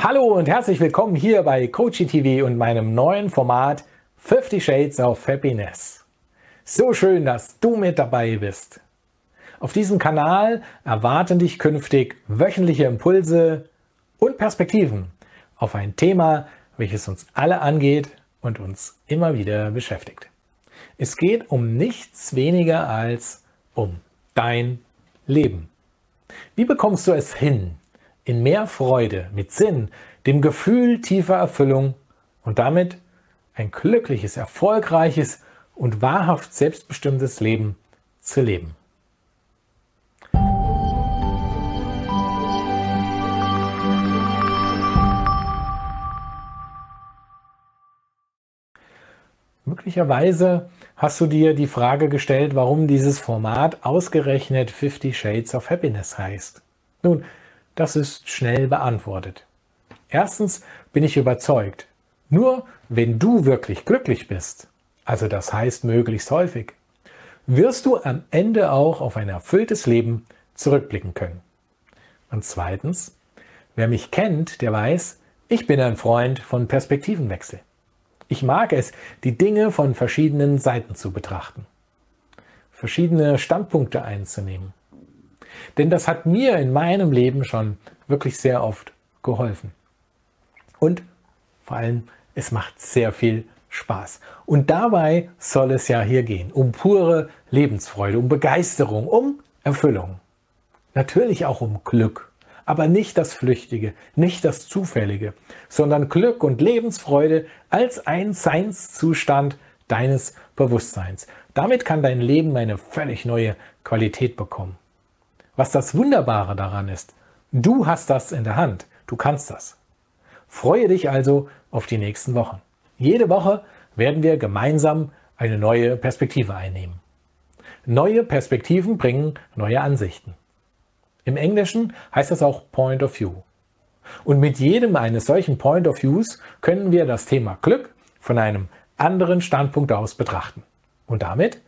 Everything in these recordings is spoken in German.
Hallo und herzlich willkommen hier bei Coachy TV und meinem neuen Format 50 Shades of Happiness. So schön, dass du mit dabei bist. Auf diesem Kanal erwarten dich künftig wöchentliche Impulse und Perspektiven auf ein Thema, welches uns alle angeht und uns immer wieder beschäftigt. Es geht um nichts weniger als um dein Leben. Wie bekommst du es hin, in mehr Freude, mit Sinn, dem Gefühl tiefer Erfüllung und damit ein glückliches, erfolgreiches und wahrhaft selbstbestimmtes Leben zu leben. Möglicherweise hast du dir die Frage gestellt, warum dieses Format ausgerechnet 50 Shades of Happiness heißt. Nun, das ist schnell beantwortet. Erstens bin ich überzeugt, nur wenn du wirklich glücklich bist, also das heißt möglichst häufig, wirst du am Ende auch auf ein erfülltes Leben zurückblicken können. Und zweitens, wer mich kennt, der weiß, ich bin ein Freund von Perspektivenwechsel. Ich mag es, die Dinge von verschiedenen Seiten zu betrachten, verschiedene Standpunkte einzunehmen. Denn das hat mir in meinem Leben schon wirklich sehr oft geholfen. Und vor allem, es macht sehr viel Spaß. Und dabei soll es ja hier gehen, um pure Lebensfreude, um Begeisterung, um Erfüllung. Natürlich auch um Glück, aber nicht das Flüchtige, nicht das Zufällige, sondern Glück und Lebensfreude als ein Seinszustand deines Bewusstseins. Damit kann dein Leben eine völlig neue Qualität bekommen. Was das Wunderbare daran ist, du hast das in der Hand, du kannst das. Freue dich also auf die nächsten Wochen. Jede Woche werden wir gemeinsam eine neue Perspektive einnehmen. Neue Perspektiven bringen neue Ansichten. Im Englischen heißt das auch Point of View. Und mit jedem eines solchen Point of Views können wir das Thema Glück von einem anderen Standpunkt aus betrachten. Und damit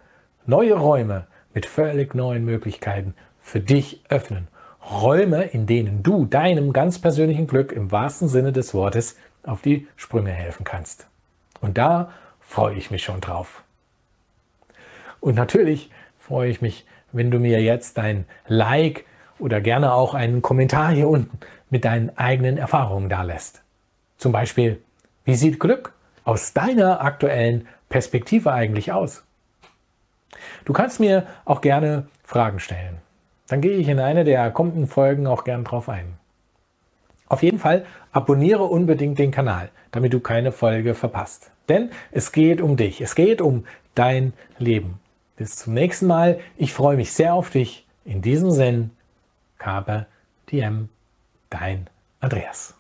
neue Räume mit völlig neuen Möglichkeiten für dich öffnen. Räume, in denen du deinem ganz persönlichen Glück im wahrsten Sinne des Wortes auf die Sprünge helfen kannst. Und da freue ich mich schon drauf. Und natürlich freue ich mich, wenn du mir jetzt ein Like oder gerne auch einen Kommentar hier unten mit deinen eigenen Erfahrungen da lässt. Zum Beispiel, wie sieht Glück aus deiner aktuellen Perspektive eigentlich aus? Du kannst mir auch gerne Fragen stellen dann gehe ich in eine der kommenden Folgen auch gern drauf ein. Auf jeden Fall abonniere unbedingt den Kanal, damit du keine Folge verpasst. Denn es geht um dich, es geht um dein Leben. Bis zum nächsten Mal. Ich freue mich sehr auf dich. In diesem Sinn, Carpe Diem, dein Andreas.